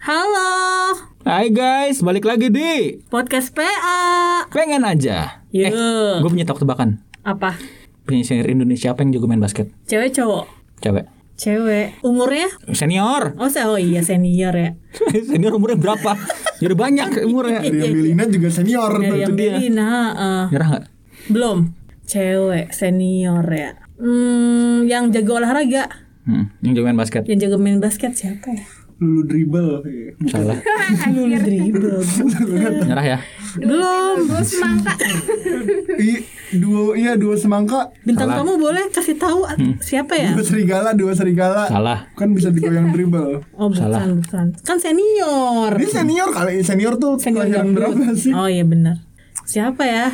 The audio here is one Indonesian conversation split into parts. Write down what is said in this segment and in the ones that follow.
Halo, Hai guys, balik lagi di podcast PA. Pengen aja. Yo. Eh, gue punya tebak tebakan. Apa? Penyiar Indonesia apa yang jago main basket? Cewek cowok? Cewek. Cewek. Umurnya? Senior. Oh, saya oh iya senior ya. Senior umurnya berapa? Jadi banyak umurnya. Yang Belina juga senior yang dia. Belina, eh. Nyerah nggak? belum. Cewek senior ya. Hmm, yang jago olahraga, Hmm, yang jago main basket. yang jago main basket siapa ya? Lulu dribble Salah. Lulu dribble. Nyerah ya. Belum. I, duo iya duo semangka Bintang Salah. tamu boleh kasih tahu siapa ya? dua serigala dua serigala Salah. kan bisa digoyang dribble Oh, bukan, Salah. bukan. Kan senior. ini senior kali senior tuh Senior kelahiran dangdut. berapa sih Oh iya benar. Siapa ya?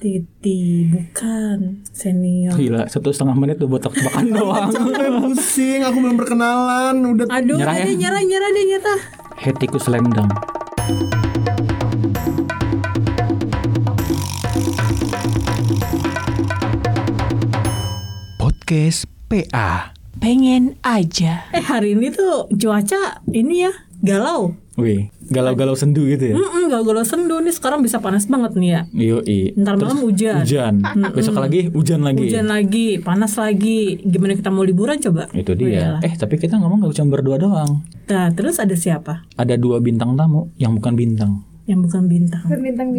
Titi bukan senior. Gila, satu setengah menit tuh buat tebak-tebakan doang. Capek pusing aku belum berkenalan udah Aduh, Nyerah nyerah, ya? nyerah, nyerah deh nyata. Hetikus Lemdang. Podcast PA. Pengen aja. Eh hari ini tuh cuaca ini ya galau. Wih, galau-galau sendu gitu ya. Mm galau-galau sendu nih sekarang bisa panas banget nih ya. Yoi. Ntar malam hujan. Hujan. Besok lagi hujan lagi. Hujan lagi, panas lagi. Gimana kita mau liburan coba? Itu dia. Eh, tapi kita ngomong gak cuma berdua doang. Nah, terus ada siapa? Ada dua bintang tamu yang bukan bintang. Yang bukan bintang.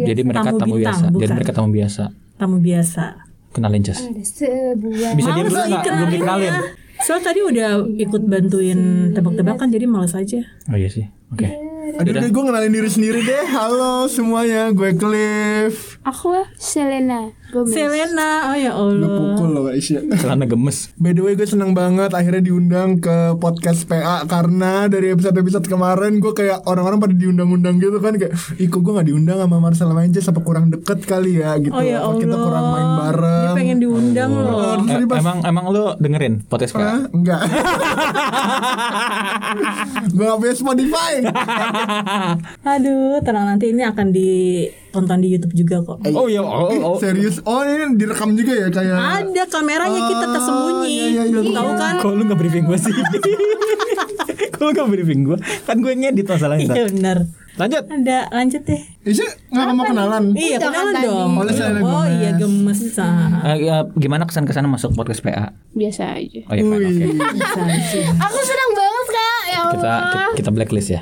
Jadi mereka Tamu tamu, bintang, biasa. Jadi bukan. mereka tamu biasa. Tamu biasa. Kenalin ada sebuah Bisa diam Males dulu nggak? Belum dikenalin. Soalnya tadi udah ikut bantuin tebak-tebakan jadi males aja. Oh iya sih. Oke. Aduh deh gue ngenalin diri sendiri deh. Halo semuanya gue Cliff. Aku Selena Gomez. Selena, oh ya Gue Allah. pukul loh Aisyah Celana gemes. By the way gue seneng banget akhirnya diundang ke podcast PA Karena dari episode-episode kemarin gue kayak orang-orang pada diundang-undang gitu kan Kayak ih kok gue gak diundang sama Marcel Manjes apa kurang deket kali ya? Gitu. Oh ya Apa Allah. kita kurang main bareng? Dia pengen diundang loh. Oh, Eh, jadi pas- emang emang lu dengerin podcast PA? Enggak. Gue gak punya Spotify. Aduh, tenang nanti ini akan ditonton di YouTube juga kok. Oh iya, oh, Eh, oh, oh. Serius? Oh ini direkam juga ya kayak Ada kameranya kita tersembunyi. iya, iya, iya. Belum tahu kan? Kok lu gak briefing gue sih? Kok lu gak briefing gue? Kan gue ngedit masalahnya. Iya benar. Lanjut. Ada lanjut deh. Isya gak mau kenalan? Iya, kenalan kan dong. Oh, Selena Oh iya gemes. Eh, ya, gimana kesan-kesan masuk podcast PA? biasa aja Oh iya. Bisa aja. aku senang banget Allah kita kita blacklist ya.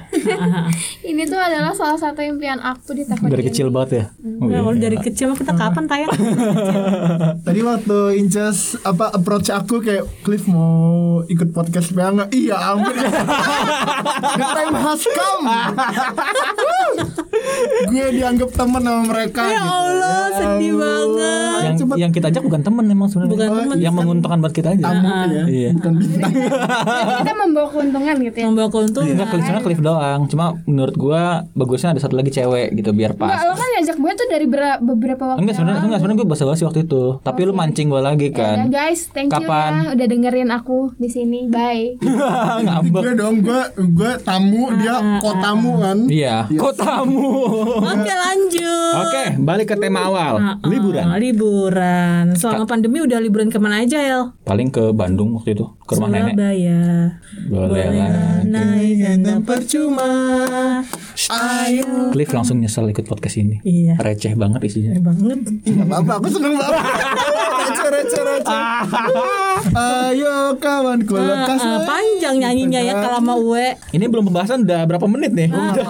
ini tuh adalah salah satu impian aku di tahun Dari ini kecil banget ya. Oh, Nah, iya. dari kecil mah kita kapan tayang? Tadi waktu Incas apa approach aku kayak Cliff mau ikut podcast nggak? Iya ampun. The time has come. gue dianggap temen sama mereka. Ya gitu. Allah, sedih banget. Yang yang kita ajak bukan temen emang sebenarnya. Bukan temen. Yang menguntungkan buat kita aja. Tamu ya, Iya. bukan bintang. Kita membawa keuntungan gitu ya Membawa keuntungan. Enggak Cliff, cuma Cliff doang. Cuma menurut gua bagusnya ada satu lagi cewek gitu biar Enggak, pas. lo kan ngajak gue tuh dari bera- beberapa waktu Enggak sebenarnya enggak sebenarnya gue basa-basi waktu itu. Tapi lu mancing gua lagi Ya kan. guys, thank you Kapan? ya udah dengerin aku di sini. Bye. Ngambek. gue dong, gue gue tamu, dia kotamu kan. Iya, kok tamu. Oke lanjut. Oke, balik ke tema awal. Ah, ah, Liburan. Liburan. Selama pandemi udah liburan ke mana aja El? Paling ke Bandung waktu itu, ke rumah nenek. Surabaya. Boleh lah. Naik dan percuma. Ayo. Cliff langsung nyesel ikut podcast ini. Iya. Receh banget isinya. Banget. Gak apa-apa, aku seneng banget. receh, receh, receh. Ayo kawan, ku lekas. Ah, panjang nyanyinya ya kalau sama Uwe. Ini belum pembahasan udah berapa menit nih? Ah, Udah.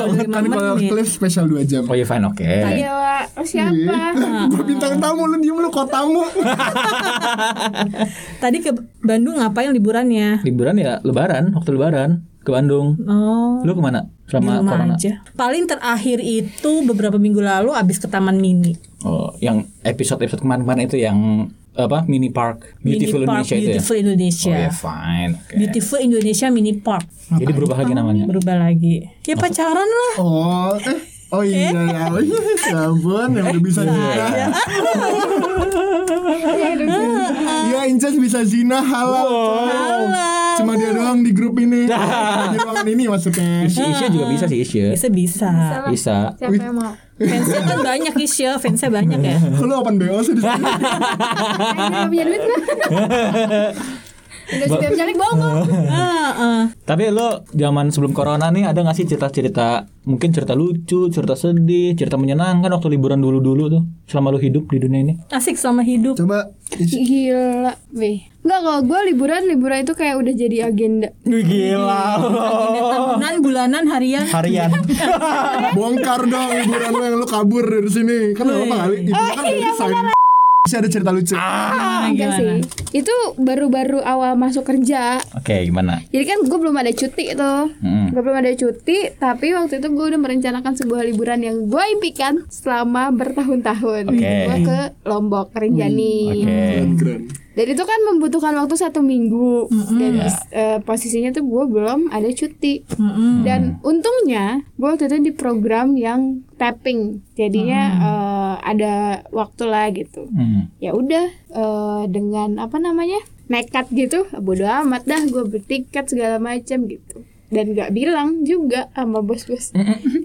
oh, lima Kan kalau. Cliff spesial 2 jam. Oh iya fine, oke. Ya, Wak. Oh, siapa? gue bintang tamu lu diem lu kotamu. Tadi ke Bandung ngapain liburannya? Liburan ya lebaran, waktu lebaran ke Bandung. Oh, Lu ke mana? di Selama rumah corona? aja. Paling terakhir itu beberapa minggu lalu abis ke Taman Mini. Oh, yang episode-episode kemarin-kemarin itu yang apa? Mini Park, Beautiful Mini Park Indonesia itu ya. Beautiful Indonesia. Oh ya fine. oke. Beautiful Indonesia Mini Park. Jadi berubah lagi namanya. Berubah lagi. Ya pacaran lah. Oh, eh. Oh iya, ya, oh iya, ya ampun, yang udah bisa zina. Iya, Incas bisa zina halal. Alah. Cuma dia doang di grup ini. di ruangan ini maksudnya. Isya, Isya juga bisa sih Isya. Bisa bisa. Bisa. Siapa yang mau? Fansnya kan banyak Isya, fansnya banyak ya. Lu open BO sih di sini. Punya duit Udah setiap jalik bohong. Ah, ah. Tapi lo zaman sebelum corona nih ada gak sih cerita-cerita mungkin cerita lucu, cerita sedih, cerita menyenangkan waktu liburan dulu-dulu tuh selama lo hidup di dunia ini? Asik selama hidup. Coba Gila, weh. Enggak kalau gue liburan liburan itu kayak udah jadi agenda. Gila. Tahunan, bulanan, harian. Harian. bongkar dong liburan lo yang lo kabur dari sini. Kan apa kali? Itu kan dari sign. Masih ada cerita lucu. Ah, Enggak sih. Itu baru-baru awal masuk kerja. Oke, gimana? Jadi kan gue belum ada cuti tuh. Hmm. Gue belum ada cuti, tapi waktu itu gue udah merencanakan sebuah liburan yang gue impikan selama bertahun-tahun. Oke. Gue ke Lombok, Rinjani. Oke. Keren. Dan itu kan membutuhkan waktu satu minggu dan eh, posisinya tuh gue belum ada cuti. Dan untungnya gue waktu itu di program yang tapping, jadinya eh, ada waktu lah gitu. Hmm. Ya udah eh, dengan apa namanya nekat gitu, bodo amat dah gue bertiket segala macam gitu. Dan nggak bilang juga sama bos-bos.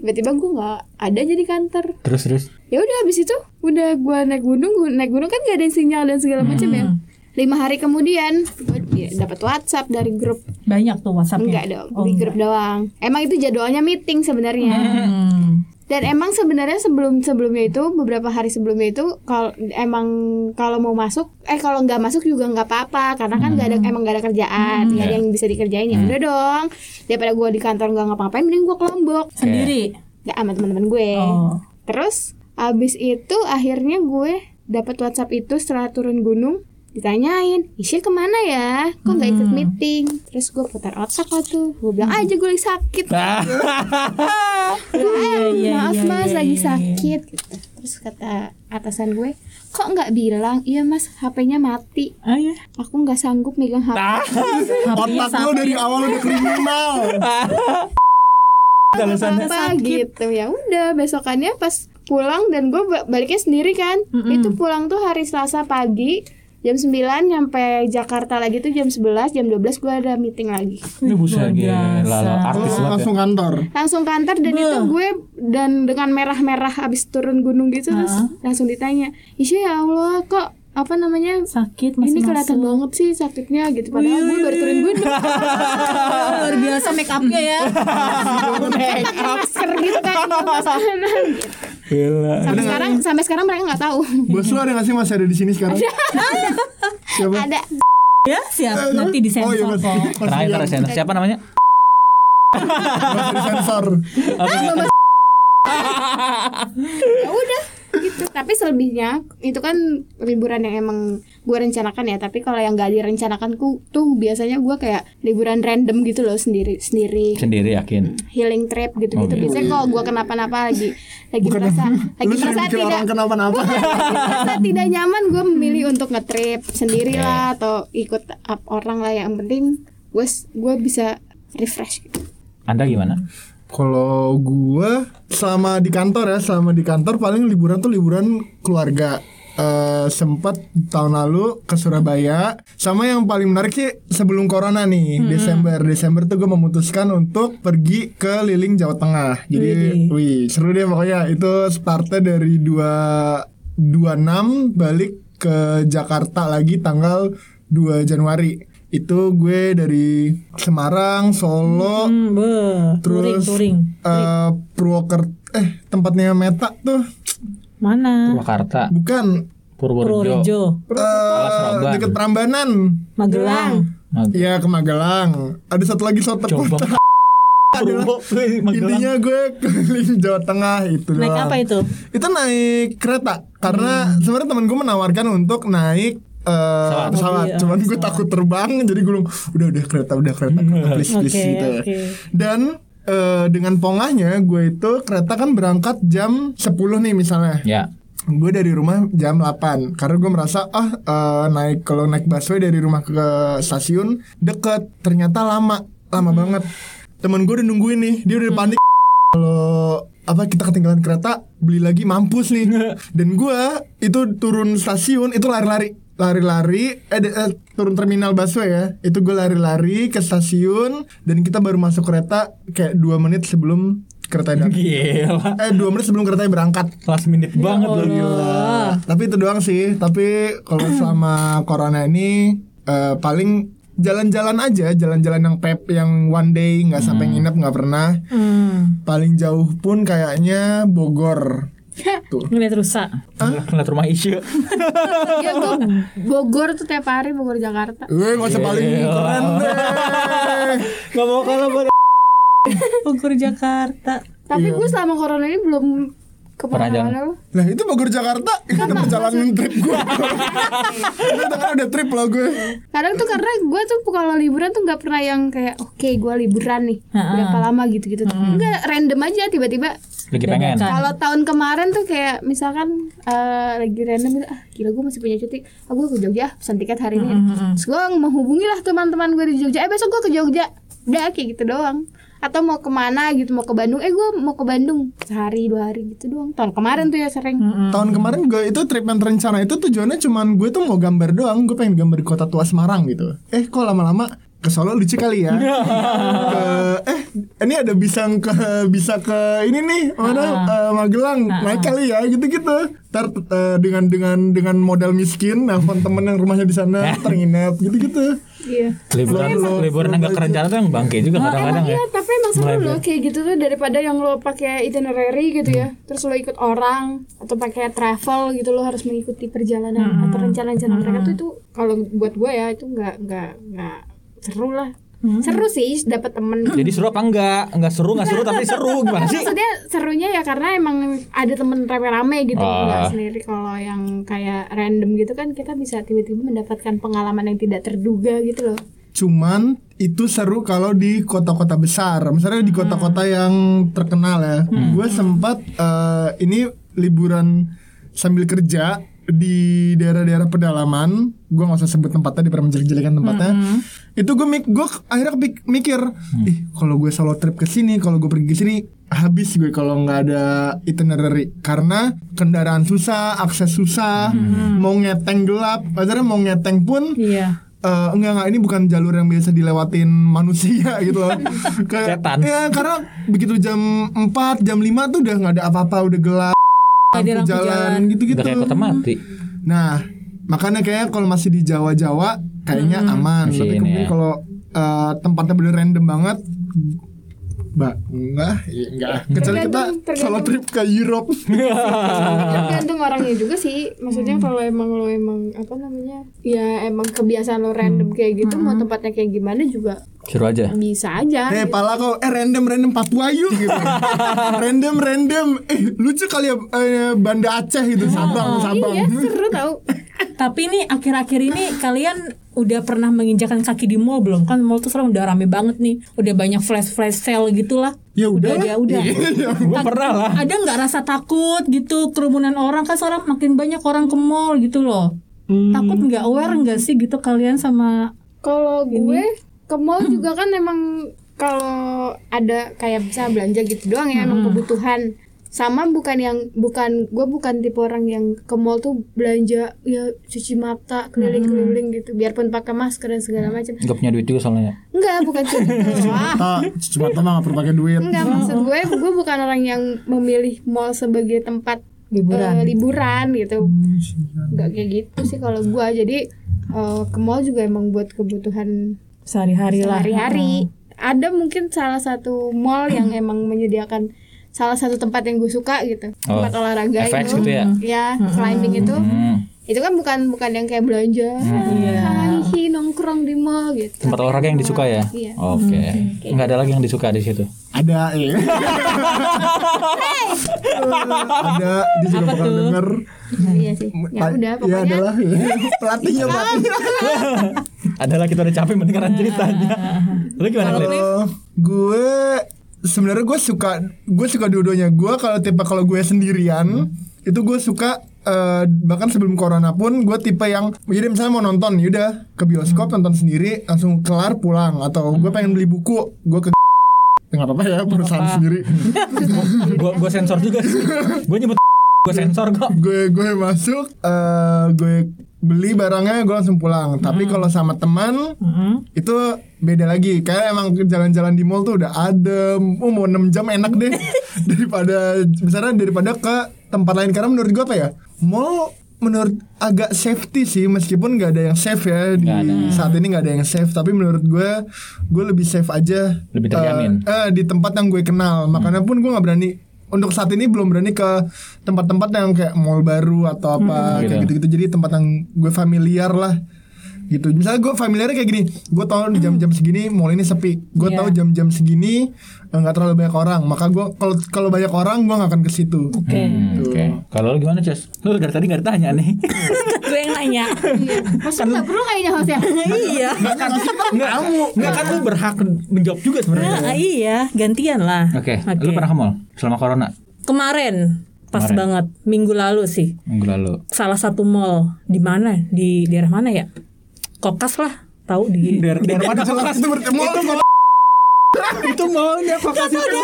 Tiba-tiba gue nggak ada jadi kantor Terus terus. ya udah habis itu udah gua naik gunung gua naik gunung kan gak ada sinyal dan segala macam ya lima hari kemudian gue dapat WhatsApp dari grup. Banyak tuh WhatsAppnya. enggak dong di grup doang. Emang itu jadwalnya meeting sebenarnya. Hmm. dan emang sebenarnya sebelum sebelumnya itu beberapa hari sebelumnya itu kalau emang kalau mau masuk eh kalau nggak masuk juga nggak apa-apa karena kan nggak ada emang nggak ada kerjaan nggak ada yang bisa dikerjain ya udah dong. Daripada gua di kantor nggak ngapa-ngapain mending gua ke Lombok. Sendiri. nggak sama teman-teman gue. Oh. Terus abis itu akhirnya gue dapat WhatsApp itu setelah turun gunung ditanyain Isya ke mana ya? Kok nggak ikut meeting? Terus gue putar otak lah tuh gue bilang aja gue lagi sakit. Gue "Ah, iya, maaf iya, mas iya, lagi iya, sakit. Gitu. Terus kata atasan gue kok nggak bilang? Iya mas HP-nya mati. Ah ya. aku nggak sanggup megang HP Otak lo dari awal udah kriminal. Alasannya apa gitu. Ya udah besokannya pas pulang dan gue baliknya sendiri kan. Itu pulang tuh hari Selasa pagi jam 9 nyampe Jakarta lagi tuh jam 11 jam 12 gue ada meeting lagi. Ini buset gila. artis ya. Langsung kantor. langsung kantor dan itu gue dan dengan merah-merah abis turun gunung gitu terus langsung ditanya Isya ya Allah kok apa namanya Sakit masih ini kelihatan banget sih sakitnya gitu padahal gue baru turun gunung Luar biasa make upnya ya. masker gitu kan. Gila. sampai sekarang sampai sekarang mereka nggak tahu Bos lo ada gak sih masih ada di sini sekarang? Siapa? ada ya siap. Nanti disensor Oh iya kok. Masih Terakhir terakhir siapa namanya? masih disensor. ya udah gitu tapi selebihnya itu kan liburan yang emang gue rencanakan ya tapi kalau yang gak direncanakan ku tuh biasanya gue kayak liburan random gitu loh sendiri sendiri Sendiri yakin. healing trip gitu gitu Oh, biasanya kalau gue kenapa-napa lagi lagi Bukan merasa lagi merasa tidak kenapa-napa. merasa tidak nyaman gue memilih untuk ngetrip sendiri lah atau ikut up orang lah yang penting gue gue bisa refresh gitu. Anda gimana? Kalau gua selama di kantor ya, selama di kantor paling liburan tuh liburan keluarga. Eh sempat tahun lalu ke Surabaya. Sama yang paling menarik sih sebelum corona nih Desember. Desember tuh gue memutuskan untuk pergi ke Liling Jawa Tengah. Jadi wih seru deh pokoknya. Itu startnya dari dua 26 balik ke Jakarta lagi tanggal 2 Januari itu gue dari Semarang Solo Hmm, be. Terus touring. eh Purwokerto eh tempatnya Meta tuh Mana? Purwakarta, bukan Purworejo. Purworejo, eh deket Prambanan Magelang. Mag- ya ke Magelang ada satu lagi soto kota Magelang. intinya gue keliling Jawa Tengah itu Naik doang. apa itu? itu naik kereta karena sebenarnya temen gue menawarkan untuk naik eh, pesawat, Mobil, cuman gue takut terbang jadi gue udah udah kereta udah kereta please please Oke, gitu. oke. dan eh, dengan pongahnya gue itu kereta kan berangkat jam 10 nih misalnya. Ya. gue dari rumah jam 8 karena gue merasa ah eh, naik kalau naik busway dari rumah ke stasiun deket. Ternyata lama lama banget. Temen gue udah nungguin nih dia udah panik. Kalau apa kita ketinggalan kereta beli lagi mampus nih. Dan gue itu turun stasiun itu lari-lari lari-lari eh, eh, turun terminal busway ya. Itu gue lari-lari ke stasiun dan kita baru masuk kereta kayak dua menit sebelum kereta datang Gila. eh dua menit sebelum keretanya berangkat. Last minute banget lo gila. tapi itu doang sih. Tapi kalau selama corona ini eh, paling jalan-jalan aja jalan-jalan yang pep yang one day nggak sampai nginep nggak pernah. Hmm. paling jauh pun kayaknya Bogor tuh Ngeliat rusak. Ngeliat rumah Isya. Ya gue Bogor tuh tiap hari Bogor Jakarta. Gue nggak usah paling keren deh Gak mau kalah pada Bogor Jakarta. Tapi gue selama corona ini belum Pernah jalan? Nah itu Bogor Jakarta Itu udah perjalanan trip gue Itu kan udah trip loh gue Kadang tuh karena gue tuh kalau liburan tuh nggak pernah yang kayak oke gue liburan nih Ha-ha. berapa lama gitu-gitu. Enggak random aja tiba-tiba. Lagi pengen. Kalau tahun kemarin tuh kayak misalkan eh, lagi random gitu, ah gila gue masih punya cuti, ah gue ke Jogja pesan tiket hari ini. Terus gue menghubungi lah teman-teman gue di Jogja, eh besok gue ke Jogja, udah kayak gitu doang. Atau mau ke mana gitu, mau ke Bandung, eh gue mau ke Bandung. Sehari dua hari gitu doang. Tahun kemarin tuh ya sering. Tahun kemarin gue itu trip yang terencana itu tujuannya cuman gue tuh mau gambar doang. Gue pengen gambar di kota tua Semarang gitu. Eh kok lama-lama ke Solo lucu kali ya. Ke, Eh ini ada bisa ke bisa ke ini nih mana eh, Magelang. Naik kali ya gitu-gitu. Ntar eh, dengan dengan dengan modal miskin nelfon temen yang rumahnya di sana terinap gitu-gitu. Iya. Liburan liburan yang gak kerencana tuh yang bangke juga kadang-kadang ya. Iya, tapi emang seru loh kayak gitu tuh daripada yang lo pakai itinerary gitu ya. Terus lo ikut orang atau pakai travel gitu lo harus mengikuti perjalanan atau rencana-rencana mereka tuh itu kalau buat gue ya itu nggak nggak nggak seru lah. Seru sih dapat temen. Jadi seru apa enggak? Enggak seru, enggak seru tapi seru gimana sih? Maksudnya serunya ya karena emang ada temen rame-rame gitu Ah. nggak sendiri kalau yang kayak random gitu kan kita bisa tiba-tiba mendapatkan pengalaman yang tidak terduga gitu loh. Cuman itu seru kalau di kota-kota besar. Misalnya di kota-kota yang terkenal ya. Gue sempat eh, ini liburan sambil kerja di daerah-daerah pedalaman. Gue nggak usah sebut tempatnya di menjelek-jelekan tempatnya. Itu gue mik gue akhirnya kepik- mikir, ih kalau gue solo trip ke sini, kalau gue pergi ke sini habis gue kalau nggak ada itinerary karena kendaraan susah, akses susah, mau ngeteng gelap, akhirnya mau ngeteng pun Iya. Eh, enggak enggak ini bukan jalur yang biasa dilewatin manusia gitu loh. Kayak ya karena begitu jam 4, jam 5 tuh udah nggak ada apa-apa, udah gelap. Ada Lampu lampu jalan jalan. gitu-gitu. Udah kayak kota mati. Nah, makanya kayak kalau masih di Jawa-Jawa kayaknya aman. Masih Tapi kemudian ya. kalau eh, tempatnya bener random banget Mbak, enggak, iya, enggak. Kecuali kita solo trip ke Europe. tergantung orangnya juga sih maksudnya kalau emang lo emang apa namanya ya emang kebiasaan lo random kayak gitu mau tempatnya kayak gimana juga Seru aja. bisa aja Eh pala kau eh random random Papua yuk gitu. random random eh lucu kali ya eh, Banda Aceh gitu Sabang Sabang. iya seru tau Tapi ini akhir-akhir ini kalian udah pernah menginjakan kaki di mall belum? Kan mall tuh sekarang udah rame banget nih. Udah banyak flash-flash sale gitulah. Ya udah. Udah, udah. Gue pernah lah. Ada nggak rasa takut gitu kerumunan orang kan sekarang makin banyak orang ke mall gitu loh. Takut nggak aware nggak sih gitu kalian sama kalau gue ke mall juga kan emang kalau ada kayak bisa belanja gitu doang ya emang kebutuhan sama bukan yang bukan gue bukan tipe orang yang ke mall tuh belanja ya cuci mata keliling-keliling gitu biarpun pakai masker dan segala macam Gak punya duit juga soalnya. enggak bukan kayak gitu Wah, Tak, cuma mah nggak perlu pakai duit. Enggak maksud gue, gue bukan orang yang memilih mall sebagai tempat Liburan. eh, liburan gitu. Enggak kayak gitu sih kalau gue. Jadi eh, ke mall juga emang buat kebutuhan sehari-hari lah? sehari-hari. Ada mungkin salah satu mall yang emang menyediakan salah satu tempat yang gue suka gitu, Oh, tempat olahraga FX itu. gitu ya? Ya, climbing itu. Hmm. Itu kan bukan bukan yang kayak belanja, hihi nongkrong di mall gitu. Tempat olahraga yang disuka ya? Iya. Oke. Nggak ada lagi yang disuka di situ. Ada eh. ada dia juga bakal denger. Iya sih. Ya udah Ya pokoknya adalah pelatihnya pelatih. Adalah kita udah capek mendengarkan ceritanya. Lu gimana? Kalau gue sebenarnya gue suka gue suka dua-duanya. Gue kalau tipe kalau gue sendirian itu gue suka eh, bahkan sebelum corona pun gue tipe yang jadi misalnya mau nonton yaudah ke bioskop nonton sendiri langsung kelar pulang atau gue pengen beli buku gue ke Ya, nggak apa-apa ya perusahaan sendiri Gua gua sensor juga sih. Gua nyebut gua sensor kok. gue gue masuk eh, gue beli barangnya gue langsung pulang. Tapi kalau sama teman itu beda lagi. Kayak emang jalan-jalan di mall tuh udah adem. Oh, mau 6 jam enak deh. Daripada misalnya daripada ke tempat lain. Karena menurut gue apa ya? Mall menurut agak safety sih. Meskipun nggak ada yang safe ya. Di Nggak ada. saat ini nggak ada yang safe. Tapi menurut gue gue lebih safe aja Lebih terjamin. eh, eh, di tempat yang gue kenal. Makanya pun gue nggak berani untuk saat ini belum berani ke tempat-tempat yang kayak mall baru atau apa kayak Gitu. gitu-gitu. Jadi tempat yang gue familiar lah gitu misalnya gue familiarnya kayak gini gue tahu di jam-jam segini mall ini sepi gue Iya. tahu jam-jam segini eh, nggak terlalu banyak orang maka gue kalau kalau banyak orang gue nggak akan ke situ Oke. Hmm, Oke. Kalau gimana, Ces? Lu dari tadi nggak ditanya nih. Gue yang nanya. Iya. Maksudnya nggak perlu kayaknya host ya. iya. Enggak, enggak kan lu berhak menjawab juga sebenarnya. Nah, iya, gantian lah. Oke, lu pernah ke mall selama corona? Kemarin pas Kemarin. banget minggu lalu sih. Minggu lalu. Salah satu mall di mana? Di daerah mana ya? Kokas lah, tahu di Daerah daerah mana kokas? itu berarti mall Itu mallnya kokas itu.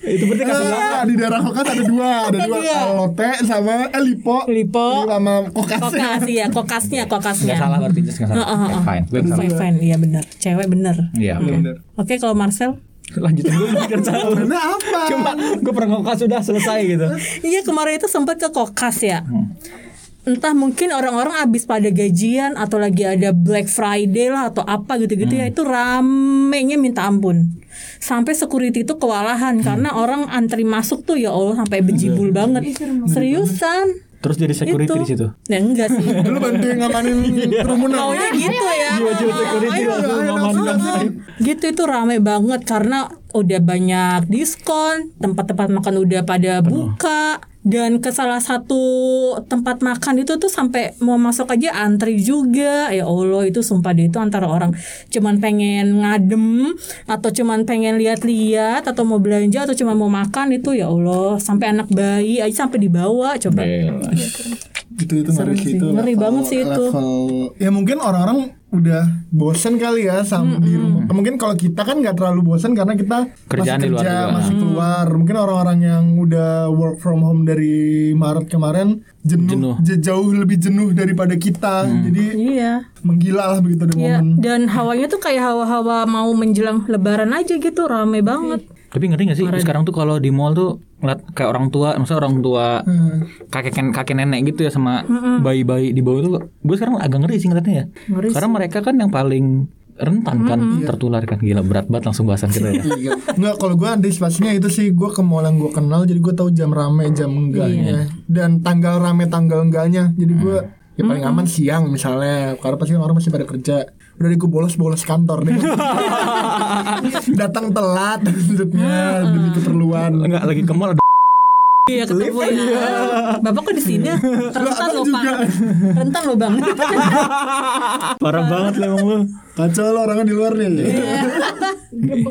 Itu berarti kasih Ah, di daerah Kokas ada dua, ada dua Iya. Lotte sama eh, Lipo. Lipo. sama Kokas. Kokas iya, kokasnya, kokasnya. Enggak salah berarti Ces, enggak salah. Heeh, Oke, heeh. fine. Gue. Fine, fine, iya benar. Cewek bener. Iya, oke. Bener. Oke, kalau Marcel? Lanjutin dulu biar tahu. Karena apa? Cuma gue pernah kokas sudah selesai gitu. Iya kemarin itu sempat ke kokas ya. Entah mungkin orang-orang abis pada gajian atau lagi ada Black Friday lah atau apa gitu-gitu ya itu ramenya minta ampun. Sampai security itu kewalahan karena orang antri masuk tuh ya Allah sampai bejibul banget. Seriusan. Terus jadi security Itu. di situ. Ya enggak sih. Lu bantuin ngamanin kerumunan. Maunya gitu ya. Jiwa-jiwa security langsung mengamankan. Gitu itu rame banget karena udah banyak diskon, tempat-tempat makan udah pada buka dan ke salah satu tempat makan itu tuh sampai mau masuk aja antri juga ya Allah itu sumpah deh itu antara orang cuman pengen ngadem atau cuman pengen lihat-lihat atau mau belanja atau cuma mau makan itu ya Allah sampai anak bayi aja sampai dibawa coba Bel. Itu itu ngeri sih itu. Ngeri level- banget sih itu. level- Ya mungkin orang-orang udah bosen kali ya sama di rumah. Mungkin kalau kita kan nggak terlalu bosen karena kita Kerjaan di masih luar kerja, masih keluar. Mungkin orang-orang yang udah work from home dari Maret kemarin jenuh, Jenuh. jauh lebih jenuh daripada kita. Jadi iya menggila lah begitu ada Iya, momen. dan hawanya tuh kayak hawa-hawa mau menjelang lebaran aja gitu, rame banget. Tapi ngerti gak sih sekarang tuh kalau di mall tuh ngeliat kayak orang tua, maksudnya orang tua Hmm. kakek kakek nenek gitu ya sama bayi-bayi di bawah itu, gue sekarang agak ngeri sih ngeliatnya ya. Ngeri Karena mereka kan yang paling rentan kan tertular kan. Gila berat banget langsung bahasan kita. Ya. Nggak, kalau gue antisipasinya itu sih gue ke mall yang gue kenal jadi gue tahu jam rame jam enggaknya dan tanggal rame tanggal enggaknya. Jadi gue ya paling aman siang misalnya. Karena pasti orang masih pada kerja. Udah gue bolos bolos kantor deh. Datang telat maksudnya demi keperluan. Enggak lagi ke mall Iya ketemu ya. Bapak kok di sini? Rentan loh pak. Rentan loh bang. parah banget lah emang lu. kacau lo orangnya di luar nih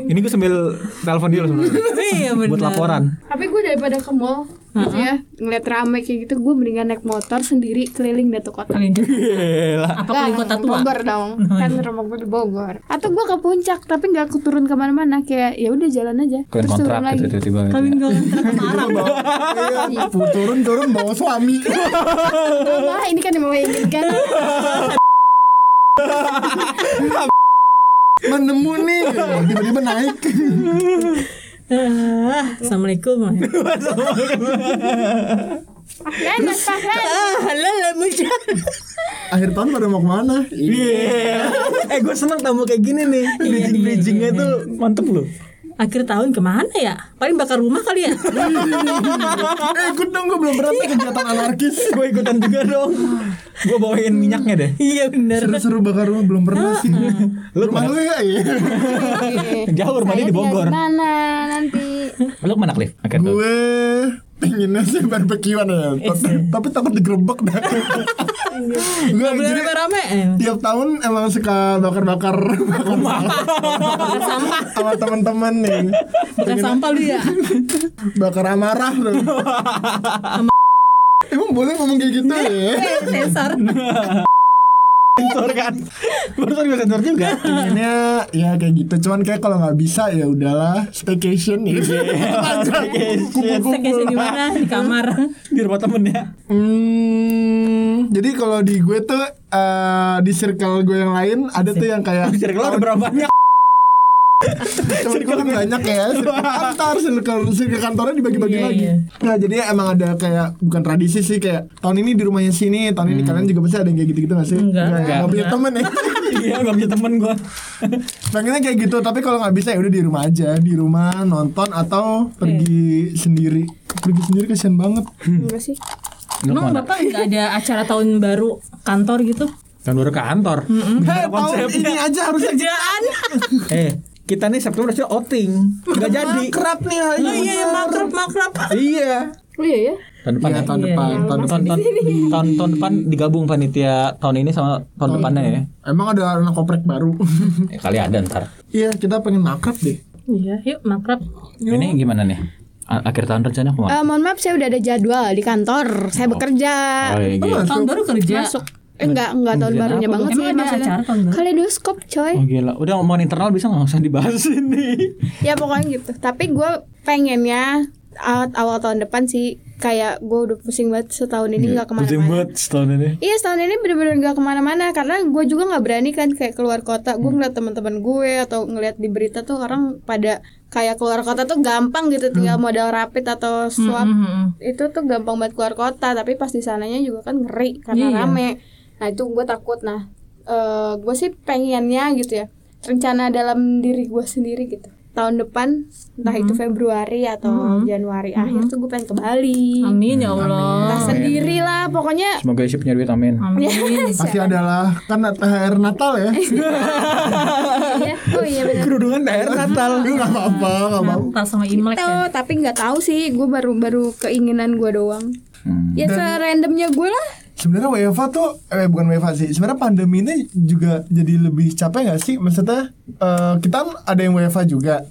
Ini gue sambil telepon dia loh sebenarnya. iya benar. buat laporan. Tapi gue daripada ke mall, gitu ya ngeliat rame kayak gitu, gue mendingan naik motor sendiri keliling datu kota. Gila. Apa kalian kota tua? Bogor dong, kan rumah gue di Bogor. Atau gue ke puncak, tapi nggak aku turun ke mana-mana, kayak ya udah jalan aja. Kalian Terus turun kontrak lagi. gitu tiba-tiba. Kalian gak marah. iya turun turun bawa suami Wah ini kan yang mau inginkan. menemu nih tiba-tiba naik Assalamualaikum. Ah, halal muncul. akhir tahun pada mau ke mana Iya. eh gue seneng tamu kayak gini nih. Bridging bridgingnya tuh mantep loh. Akhir tahun ke mana ya? Paling bakar rumah kali ya? eh ikut dong gue belum pernah kegiatan anarkis gue ikutan juga dong. Gue bawain minyaknya deh. iya bener. seru-seru bakar rumah belum pernah sih Lu rumah lu ya iya Jauh rumahnya di Bogor. Mana nanti? Lu ke mana Cliff? Gue pengennya sih barbekyuan ya. Tapi, tapi takut digerebek dah. Gue Gak boleh jadi rame-rame. Eh, tiap tahun emang suka bakar-bakar. Bakar sampah. sama. Teman-teman nih. Bakar sampah lu ya. bakar amarah tuh emang boleh ngomong kayak gitu ya? Eh, Sensor. Sensor kan. Barusan gue sensor juga. pengennya ya kayak gitu cuman kayak kalau nggak bisa ya udahlah staycation ya Staycation di mana? Di kamar. Di rumah temennya. Hmm, jadi kalau di gue tuh eh, di circle gue yang lain ada tuh yang kayak Circle lo ada berapa banyak? Temen gue kan banyak ya. Kantor Circle, circle kantornya dibagi-bagi Iya, lagi. iya. Nah jadi emang ada kayak Bukan tradisi sih Kayak tahun ini di rumahnya sini Tahun ini kalian juga pasti ada yang kayak gitu-gitu gak sih? Enggak. Nggak, Enggak. nggak punya temen ya? Iya gak punya temen gue Pengennya kayak gitu Tapi kalau nggak bisa ya udah di rumah aja. Di rumah nonton Atau pergi sendiri. Pergi sendiri kasihan banget. Enggak sih. Emang bapak nggak ada acara tahun baru kantor gitu? Kan baru kantor? Hei tahun ini aja harusnya Kerjaan? Eh kita nih Sabtu harusnya outing Gak jadi Kerap nih ayo. Oh iya, iya makrab makrab. Iya Oh iya ya. Tahun depan Iya ya tahun Iya, depan iya. tahun depan tahun, tahun, tahun, tahun depan digabung panitia tahun ini sama tahun depannya ya Emang ada anak koprek baru Eh, Kali ada ntar Iya kita pengen makrab deh Iya, yuk makrab. Ini gimana nih? Akhir tahun rencana ke mana? Eh, mohon maaf saya udah ada jadwal di kantor. Saya bekerja. Oh, iya, gitu. Tahun baru kerja. Masuk. Eh, enggak, enggak tahun Kerjaan barunya apa banget sih Emang ada maksudnya. Kaleidoskop, coy. Oh gila, udah ngomongin internal bisa nggak usah dibahas ini? Ya pokoknya gitu. Tapi gue pengennya awal, awal tahun depan sih kayak gue udah pusing banget setahun ini nggak Pusing ke mana-mana. banget setahun ini. Iya setahun ini bener-bener gak ke mana-mana karena gue juga nggak berani kan kayak keluar kota. Gue ngeliat teman-teman gue atau ngeliat di berita tuh orang pada kayak keluar kota tuh gampang gitu tinggal modal rapid atau swab Mhm. itu tuh gampang banget keluar kota tapi pas di sananya juga kan ngeri karena Iya. rame. Nah itu gue takut. Nah eh gue sih pengennya gitu ya rencana dalam diri gue sendiri gitu tahun depan entah itu Februari atau Januari akhir tuh gue pengen ke Bali. Amin ya Allah. Entah sendiri lah pokoknya Semoga isi punya duit amin. Amin. Pasti adalah kan THR Natal ya. Iya, oh iya benar. Kerudungan daerah Natal. Enggak apa-apa, enggak apa-apa. Natal sama Imlek Gitu, ya. tapi nggak tahu sih, gue baru baru keinginan gue doang. Hmm. Ya serandomnya gue lah. Sebenarnya WFA tuh eh bukan WFA sih. Sebenarnya pandemi ini juga jadi lebih capek gak sih? Maksudnya eh, kita ada yang WFA juga.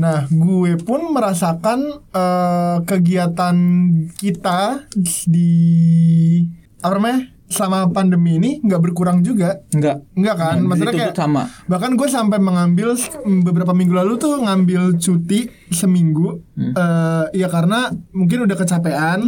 Nah, gue pun merasakan eh, kegiatan kita di apa namanya? Selama pandemi ini nggak berkurang juga. Enggak. Enggak kan? Nah, Maksudnya kayak sama. Bahkan gue sampai mengambil beberapa minggu lalu tuh ngambil cuti seminggu. eh ya karena mungkin udah kecapean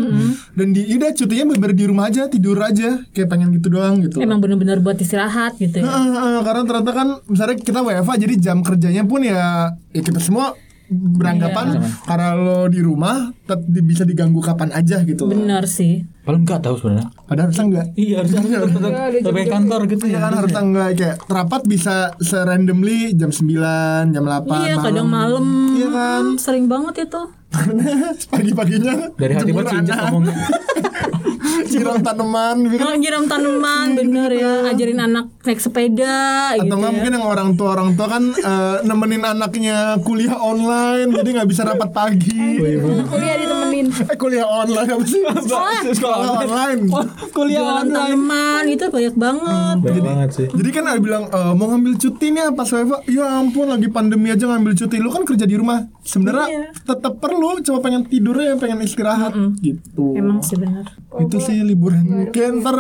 dan di udah cutinya bener di rumah aja tidur aja kayak pengen gitu doang gitu. Emang bener-bener buat istirahat gitu ya. Heeh, heeh, karena ternyata kan misalnya kita WFA jadi jam kerjanya pun ya ya kita semua beranggapan karena lo di rumah tet- di- bisa diganggu kapan aja gitu. loh. Bener sih. Paling enggak tahu sebenarnya. Padahal harusnya enggak. Iya harusnya tetap tetap kantor gitu Ya ya. kan harusnya enggak kayak rapat bisa serandomly jam 9, jam 8 Iya, kadang malam. Iya kan? Sering banget itu. Karena pagi-paginya Dari hati jemur buat cincin anak, ngomongnya. Siram tanaman gitu. Kalau nyiram tanaman bener ya, ajarin anak naik sepeda Atau gitu enggak ya. mungkin yang orang tua orang tua kan eh, nemenin anaknya kuliah online jadi nggak bisa rapat pagi. Kuliah Eh kuliah online apa sih? Sekolah online. Kuliah Jualan tanaman itu banyak banget. Banyak banget sih. Jadi kan ada bilang e, mau ngambil cuti nih pas WFA. Ya ampun lagi pandemi aja ngambil cuti. Lu kan kerja di rumah. Sebenarnya tetap perlu cuma pengen tidurnya pengen istirahat gitu. Emang sih bener. itu sih liburan. Kayak ntar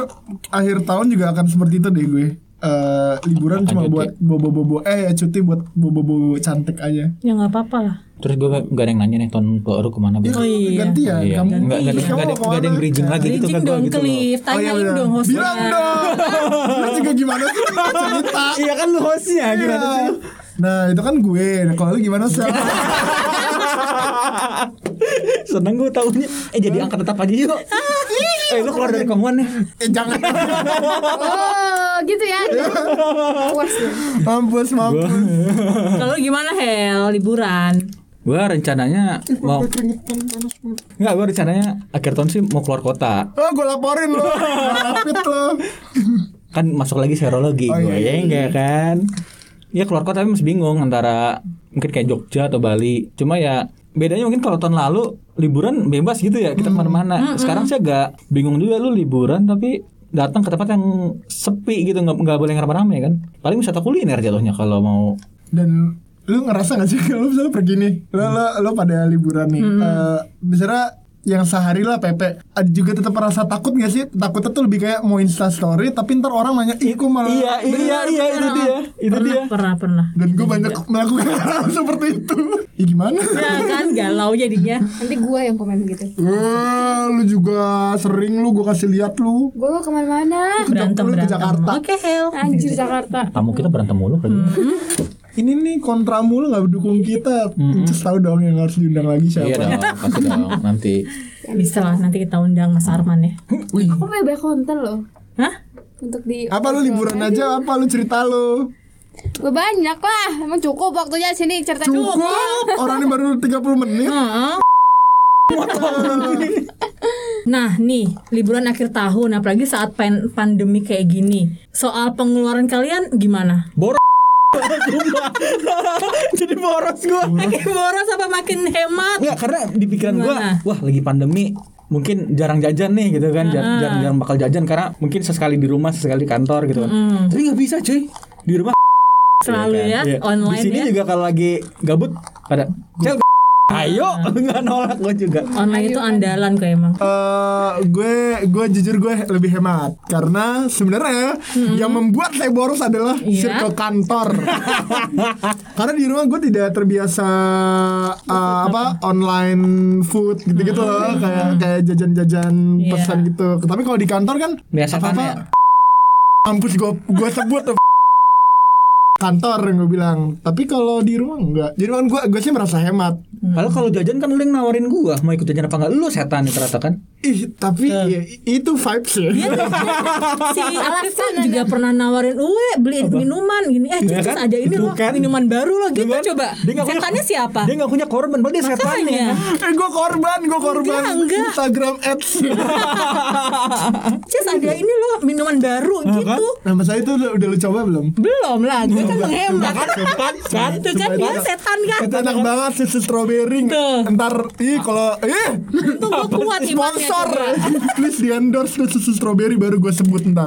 akhir tahun juga akan seperti itu deh gue. Eh liburan cuma cuti? buat bobo-bobo eh ya cuti buat bobo-bobo cantik aja. Ya nggak apa-apa lah. Terus gue gak ada yang nanya nih tahun baru ke mana Ya Bang? kan iya. ganti ya Iya, kamu. enggak enggak ada enggak ada mau enggak ada yang bridging lagi gitu gue dong gitu lift, Oh, iya, tanyain bener. dong hostnya. Bilang dong. Lu juga gimana sih cerita? Iya kan lu hostnya gimana sih? Nah itu kan gue. Nah, Kalau lu gimana sih? Seneng gue taunya Eh jadi angkat tetap aja yuk Eh lu keluar dari komuan nih eh jangan. Oh, gitu ya. Puas ya. Mampus mampus. Kalau gimana Hel liburan? Gue rencananya mau Enggak gue rencananya akhir tahun sih mau keluar kota Oh gue laporin lo. Rapid lo. Kan masuk lagi serologi Oh, gue iya, ya enggak kan Ya keluar kota tapi masih bingung antara Mungkin kayak Jogja atau Bali. Cuma ya bedanya mungkin kalau tahun lalu liburan bebas gitu ya kita ke mana-mana. Sekarang sih agak bingung juga lu liburan tapi datang ke tempat yang sepi gitu nggak nggak boleh rame-rame kan. Paling wisata kuliner jatuhnya kalau mau. Dan lu ngerasa gak sih kalau misalnya pergi nih lo, lo, lo pada liburan nih Eh, misalnya yang sehari lah Pepe ada juga tetap merasa takut gak sih takutnya tuh lebih kayak mau insta story tapi ntar orang nanya ih kok malah iya iya iya itu dia itu pernah, dia pernah, pernah. dan gue banyak melakukan hal seperti itu ya gimana Ya kan galau jadinya. Nanti gue yang komen gitu. Wah, lu juga sering lu gue kasih lihat lu Gue ke mana-mana. Ke- Berantem lu ke berantem. Jakarta. Oke Hel. Anjir Jakarta. tamu kita berantem mulu lagi ini nih kontra mulu nggak dukung kita. Terus tahu dong yang harus diundang lagi Iya siapa? dong, pasti dong nanti. Bisa lah nanti kita undang Mas Arman ya. Aku punya banyak konten loh Hah? untuk di Apa lu liburan aja? Apa lu cerita lu? Gue banyak lah Emang cukup waktunya sini cerita Cukup. Orang ini baru 30 menit. Heeh. Nah nih liburan akhir tahun apalagi saat pan- pandemi kayak gini soal pengeluaran kalian gimana? Boros. Boros gua. Makin boros apa makin hemat? Enggak, karena di pikiran gua, Gimana? wah lagi pandemi mungkin jarang jajan nih gitu kan, Jar- jarang, jarang bakal jajan karena mungkin sesekali di rumah, sesekali di kantor gitu kan. Tapi nggak bisa cuy, di rumah Selalu ya, Iya. online Di sini ya. juga kalau lagi gabut pada Cel, ayo nggak nolak gua juga. Online itu andalan kok emang. Eh, gue gue jujur gue lebih hemat karena sebenarnya yang membuat saya boros adalah Iya. circle kantor karena di rumah gue tidak terbiasa eh, apa online food gitu-gitu loh kayak kayak jajan-jajan Iya. pesan gitu tapi kalau di kantor kan Biasa kan apa ya. mampus gue gue sebut tuh kantor yang gue bilang tapi kalau di rumah enggak jadi kan gue gue sih merasa hemat Kalau kalau jajan kan lu yang nawarin gua mau ikut jajan apa enggak? Lu setan nih ternyata kan. Ih tapi ya, itu vibes ya. Si Alif tuh juga pernah nawarin Uwe beli minuman gini. Eh Iya Cicis kan? ada ini loh kan. minuman baru loh gitu kan- coba. Dia punya- setannya siapa? Dia nggak punya korban, padahal dia setannya. Eh gue korban, gue korban. Enggak, enggak. Instagram ads. Cis ada ini loh minuman baru gitu. Nah masa itu udah, udah lu coba belum? belum lah gue kan menghemat Cepat kan? itu kan dia setan. kan? Itu enak banget susu strawberry. Tuh. Ntar, ih kalau, ih. Untung gue kuat imannya Sponsor. Please di endorse tuh susu strawberry baru gue sebut ntar.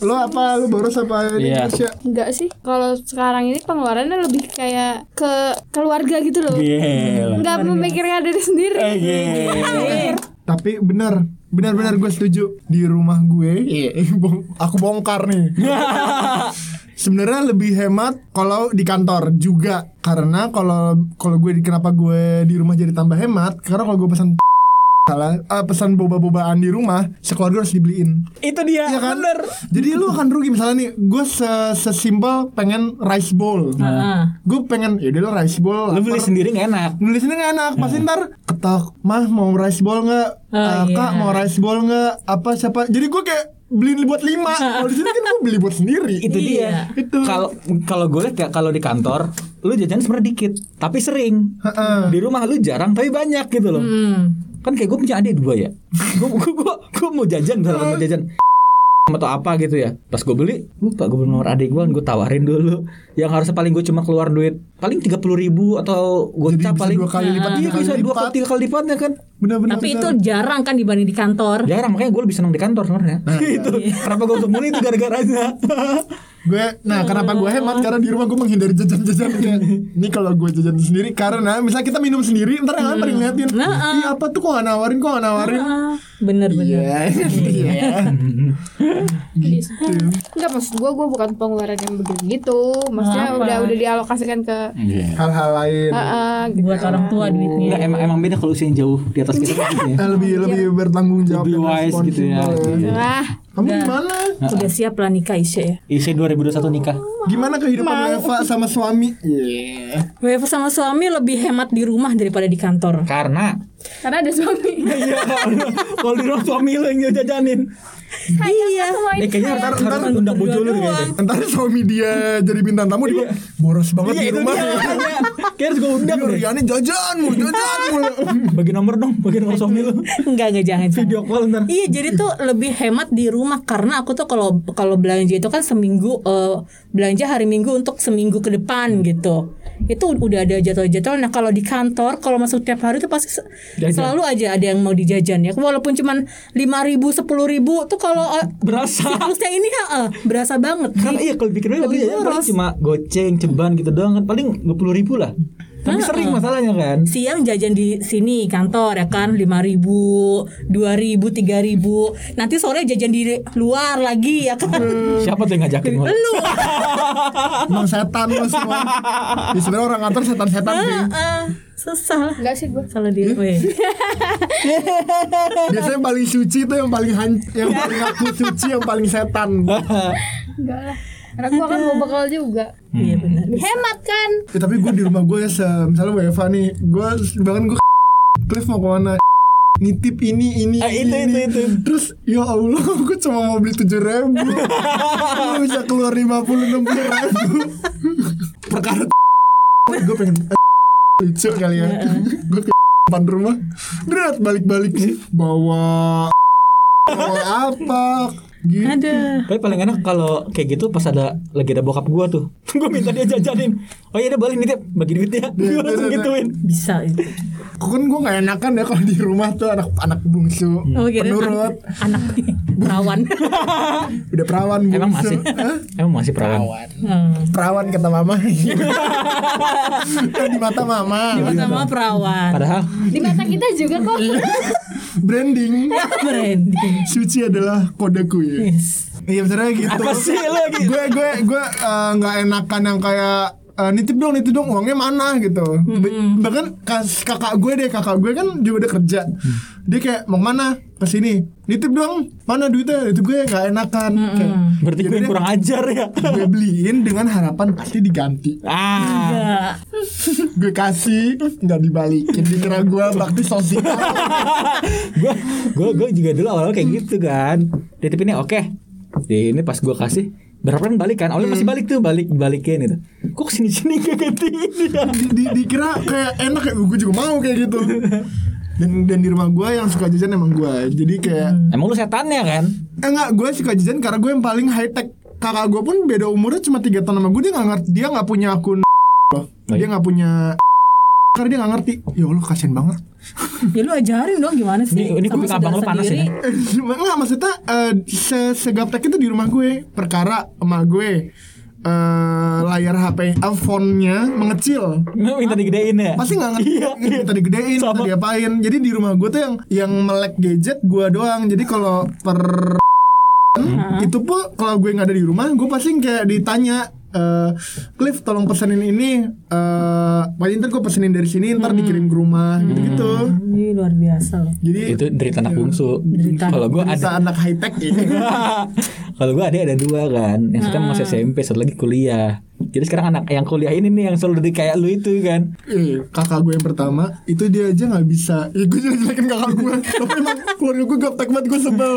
Lo apa, lu boros apa ini Iya. Tasya? Enggak sih. Kalau sekarang ini pengeluarannya lebih kayak Ke keluarga gitu loh. Gila. Enggak memikirkan diri sendiri. Eh, gila. Tapi bener, benar-benar gue setuju. Di rumah gue, iya, bong- aku bongkar nih. Sebenarnya lebih hemat kalau di kantor juga. Karena kalau kalau gue di- kenapa gue di rumah jadi tambah hemat? Karena kalau gue pesan salah eh, pesan boba-bobaan di rumah sekeluarga harus dibeliin Itu dia. Iya kan? Bener. Jadi lu akan rugi misalnya nih, gue se sesimpel pengen rice bowl. Heeh. Gue pengen ya udah rice bowl. Lu beli sendiri nggak enak. Beli sendiri nggak enak. Pasti ntar ketok, mah mau rice bowl nggak? Oh, Eh, iya. Kak mau rice bowl nggak? Apa siapa? Jadi gue kayak beliin buat lima. Kalau di sini kan gue beli buat sendiri. Itu Iya. dia. Itu. Kalau kalau gue lihat ya kalau di kantor lu jajan sebenarnya dikit, tapi sering. Heeh. Di rumah lu jarang tapi banyak gitu loh. Hmm. Kan kayak gue punya adik dua ya. gue gue gue mau jajan misalnya mau jajan atau apa gitu ya pas gue beli lupa gue beli nomor adik gue gue tawarin dulu yang harusnya paling gue cuma keluar duit paling tiga puluh ribu atau gue bisa paling dua kali lipat, iya tiga kali bisa dua lipat. kali tiga kali lipatnya kan Bener-bener. tapi itu bener. jarang kan dibanding di kantor. Jarang makanya gue lebih senang di kantor sebenarnya. Gitu kenapa gue untuk mulai itu gara-garanya? Gue nah kenapa gue hemat? Karena di rumah gue menghindari jajan-jajan. Kayak ini kalau gue jajan sendiri karena misalnya kita minum sendiri ntar yang lain pada ngeliatin Nah, iya apa tuh kok gak nawarin kok gak nawarin? Ah, bener bener iya. Iya gitu. Enggak maksud gue Gue bukan pengeluaran yang begitu. Maksudnya Apa? udah udah dialokasikan ke hal-hal lain. Heeh, gitu. buat orang tua duitnya. Nggak, emang emang beda kalau usia yang jauh di atas kita kan gitu ya. Lebih lebih bertanggung jawab Lebih wise gitu ya. Iya. Wah. Kamu gimana? Udah siap lah nikah Isya ya? Isi 2021 nikah. Gimana kehidupan Eva sama suami? Iya WFH sama suami lebih hemat di rumah daripada di kantor. Karena Karena ada suami. Iya kalau di rumah suami lu yang jajanin iya. eh kayaknya harus harus undang bojo lu deh kayaknya. Ntar suami dia jadi bintang tamu dia bilang, boros banget iya di rumah. dia makanya. kayak harus gue undang Iya, deh. Riani jajan mulu, jajan mulu. bagi nomor dong bagi nomor suami lu. Enggak enggak jangan. Video call ntar. Iya jadi tuh lebih hemat di rumah karena aku tuh kalau kalau belanja itu kan seminggu eh, belanja hari minggu untuk seminggu ke depan gitu itu udah ada jadwal-jadwal. Nah kalau di kantor kalau masuk tiap hari tuh pasti se- Jajan. selalu aja ada yang mau dijajan ya walaupun cuman lima ribu sepuluh ribu tuh kalau eh, berasa siklusnya ini ya, eh, berasa banget. kan iya kalau pikir Lebih ya, cuma goceng ceban gitu doang kan paling dua puluh ribu lah tapi sering masalahnya kan? Siang jajan di sini kantor ya kan? lima ribu dua ribu tiga ribu. Nanti sore jajan di luar lagi ya kan? Siapa tuh yang ngajakin gua? lu. Emang setan lo semua. Ya, sebenarnya orang kantor setan-setan sih. Ah, susah lah. Enggak sih gue salah diri Weh. Biasanya yang paling suci tuh yang paling han yang paling aku suci yang paling setan. Enggak lah Karena gue kan mau bekal juga. Iya benar. Hemat kan? Ya, tapi gue di rumah gue ya se misalnya WFA nih gue bahkan gue Cliff mau ke mana? Nitip ini ini Ah, itu, ini, itu, itu. terus ya Allah gue cuma mau beli tujuh ribu. Gue bisa keluar lima puluh enam puluh ribu. Perkara gue pengen lucu kali ya. Gue ke depan rumah. Berat balik balik bawa bawa apa gitu Ada. Tapi paling enak kalau kayak gitu pas ada lagi ada bokap gua tuh. gua minta dia jajanin. Oh iya udah balik nih bagi duit ya. Gua langsung iya, iya. gituin. Bisa itu. Kan gue gak enakan ya kalau di rumah tuh anak anak bungsu Oh, kira penurut anak perawan. udah perawan bungsu Emang masih? Hah? Emang masih perawan? Hmm. perawan kata mama di mata mama Pertama perawan. Padahal Di mata kita juga kok. branding Branding. suci adalah kodeku ya Yes. iya benernya gitu apa sih lagi? gue gue gue eh, nggak enakan yang kayak eh, nitip dong nitip dong uangnya mana gitu. Bahkan kas, kakak gue deh kakak gue kan juga udah kerja. Dia kayak mau mana? Ke sini. Nitip dong mana duitnya? Nitip gue nggak enakan. Kayak Berarti gue kurang ajar ya. gue beliin dengan harapan pasti diganti. Ah, gue kasih nggak dibalikin dikira gue bakti sosial gue gue gue juga dulu awal kayak gitu kan. Titipinnya oke. Di ini pas gue kasih berapa kan balik kan? Awalnya masih balik tuh balik balikin gitu. Kok ke sini sini gak gantiin dia? di, di, dikira kayak enak kayak gue juga mau kayak gitu. Dan dan di rumah gue yang suka jajan emang gue jadi kayak Emang lu setannya kan? eh, enggak gue suka jajan karena gue yang paling high tech kakak gue pun beda umurnya cuma tiga tahun sama gue dia nggak ngerti dia nggak punya akun loh dia nggak punya karena dia nggak ngerti. Ya allah kasian banget Ya lu ajarin dong gimana sih? Ini- ini kuping abang lu panas ya? Eh, nggak maksudnya eh, se segaptek itu di rumah gue perkara emak gue eh layar HP eh, phone-nya mengecil Lu minta digedein ya? pasti nggak ngerti Iya, iya. minta digedein minta Sama. diapain jadi di rumah gue tuh yang yang melek gadget gue doang jadi kalau per itu pun kalau gue nggak ada di rumah gue pasti kayak ditanya eh Cliff tolong pesenin ini eh paling ntar gue pesenin dari sini ntar dikirim ke rumah gitu gitu Ini luar biasa loh. jadi Itu derita anak bungsu. Kalau gue ada anak high tech ya Kalau gue ada ada dua kan, yang satu masih SMP, satu lagi kuliah. Jadi sekarang anak yang kuliah ini nih yang selalu jadi kayak lu itu kan. Eh, kakak gue yang pertama itu dia aja nggak bisa. Ya gue jelek jelekin kakak gue. Tapi emang keluarga gue gaptek banget gue sebel.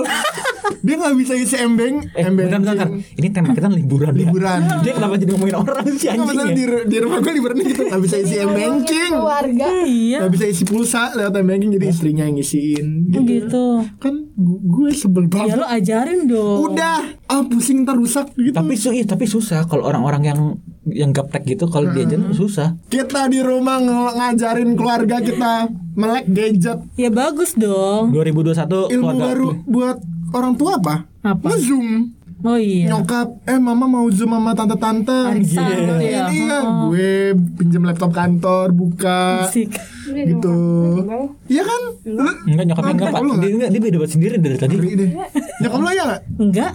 Dia nggak bisa isi embeng, Eh, embeng. bentar, bentar, bentar. Ini tema kita liburan ya. Liburan. Dia kenapa jadi ngomongin orang sih anjing ya? di, di rumah gue liburan gitu nggak bisa isi embengking. Keluarga. Iya. Nggak bisa isi pulsa lewat embengking jadi istrinya yang ngisiin. Oh, Gitu. gitu. Kan gu- gue sebel Ya banget. lu ajarin dong. Udah, ah pusing ntar rusak gitu. Tapi su iya, tapi susah kalau orang-orang yang yang gaptek gitu kalau diajarin susah. kita di rumah ng- ngajarin keluarga kita melek gadget. Ya bagus dong. 2021 Ilmu keluarga baru buat orang tua apa? Apa? Nge-zoom. Oh iya. nyokap eh mama mau zoom sama tante-tante Arisan gitu ya. ini ya gue pinjam laptop kantor buka Asik. gitu iya kan lu Enggak nyokapnya enggak Pak. Dia enggak dia beda buat sendiri dari tadi. nyokap lu ya nggak Enggak.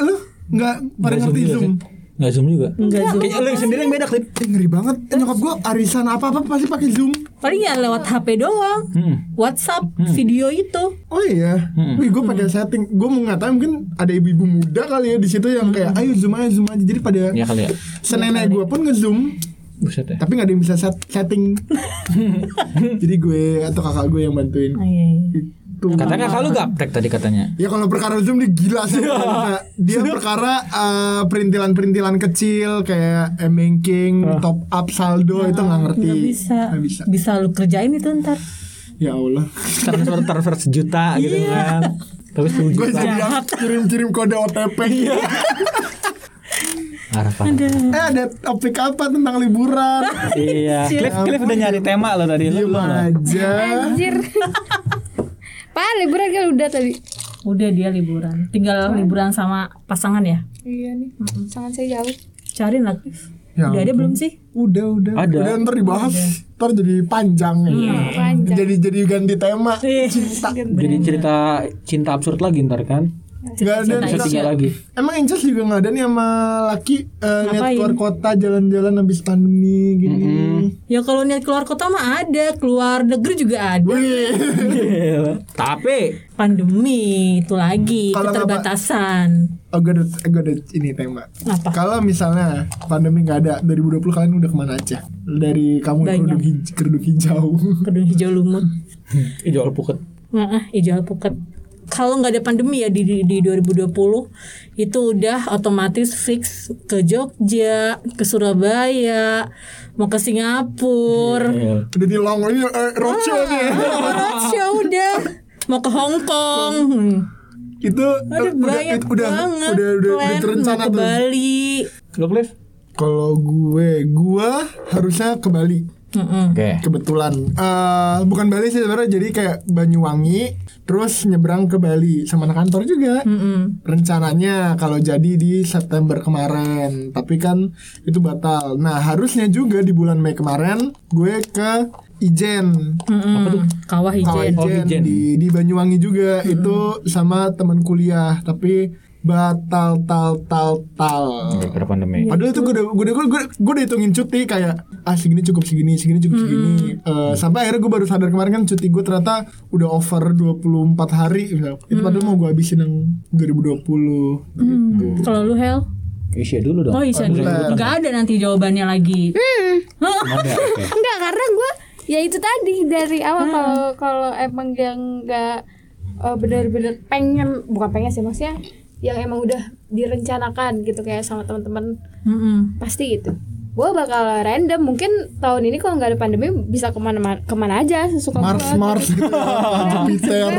lu nggak pada Enggak zoom ngerti juga zoom sih. Enggak zoom juga. Enggak zoom. Kayaknya lu yang sendiri yang beda klip. eh, ngeri banget eh, nyokap gue arisan apa apa pasti pakai zoom Paling ya lewat HP doang. Hmm. WhatsApp, video itu. oh iya wih gue pakai setting gue mau nggak tahu mungkin ada ibu-ibu muda kali ya di situ yang kayak ayo zoom aja zoom aja jadi pada Ya kali ya. senenek gue pun nge-zoom Buset ya. tapi nggak ada yang bisa set setting jadi gue atau kakak gue yang bantuin Oh, iya, iya. itu Katanya kakak lu gaptek tadi katanya. Ya kalau perkara zoom dia gila sih. dia perkara eh, perintilan-perintilan kecil kayak banking, top up saldo itu nggak ngerti. Nggak bisa. Nggak bisa. Bisa lu kerjain itu ntar. Ya Allah. Transfer transfer sejuta gitu kan. Tapi 10 Gue juta. jadi kirim-kirim kode OTP. Parah. eh ada topik apa tentang liburan? Iya. Cliff Cliff udah nyari tema lo tadi lu belum aja. Anjir. Pak, liburan kan udah tadi. Udah dia liburan. Tinggal liburan sama pasangan ya. Iya nih. Sangat saya jauh. Cariin lah. Ya Udah ada belum sih? Udah udah. Ada. Udah ntar dibahas. Ntar jadi panjang. Panjang. Jadi jadi ganti tema. Iya. Cinta. Jadi cerita cinta absurd lagi ntar kan. Nggak ada Bisa Aisyah. lagi. Emang Incas juga nggak ada nih sama laki eh, niat keluar kota jalan-jalan habis pandemi gini. Ya kalau niat keluar kota mah ada, keluar negeri juga ada. Wih. Tapi Pandemi itu lagi Pak? keterbatasan. Oh, gue ada, gue ada ini tema. Apa? Kalau misalnya pandemi nggak ada 2020 kalian udah ke mana aja? Dari kamu kerudung, hij- kerudung hijau. Kedung hijau lumut. jual puket. Nah, ah, hijau puket. Kalau nggak ada pandemi ya di, di, di 2020 itu udah otomatis fix ke Jogja, ke Surabaya, mau ke Singapura. Iya. udah di long ini eh, roadshow nih. Roadshow udah mau ke Hong Kong. Itu Ada eh, udah banyak itu udah banget udah udah, udah plan. terencana mau ke tuh. Bali. Lo Cliff? Kalau gue, gue harusnya ke Bali. Oke. Kebetulan eh bukan Bali sih sebenarnya jadi kayak Banyuwangi terus nyebrang ke Bali sama anak kantor juga. Mm-mm. Rencananya kalau jadi di September kemarin, tapi kan itu batal. Nah, harusnya juga di bulan Mei kemarin gue ke Ijen. Mm-mm. Kawah Kawah Ijen. Oh, Ijen Ijen. di di Banyuwangi juga itu sama teman kuliah, tapi batal tal tal tal. Gara-gara pandemi. Padahal itu gue udah gue udah gue, gue, gue udah hitungin cuti kayak ah segini cukup segini segini cukup segini Eh, sampai akhirnya gue baru sadar kemarin kan cuti gue ternyata udah over 24 hari gitu. itu padahal mau gue habisin yang 2020 gitu. Kalau lu Hel? Isya dulu dong. Oh iya, nggak ada nanti jawabannya lagi. Ada, oke. Enggak karena gue ya itu tadi dari awal kalau kalau emang yang nggak eh, benar-benar pengen bukan pengen sih maksudnya yang emang udah direncanakan gitu kayak sama teman-teman. Mm-mm. pasti gitu. Gue bakal random mungkin tahun ini kalau nggak ada pandemi bisa ke mana ke mana aja sesuka Mars gua. Mars gitu ya. Jupiter.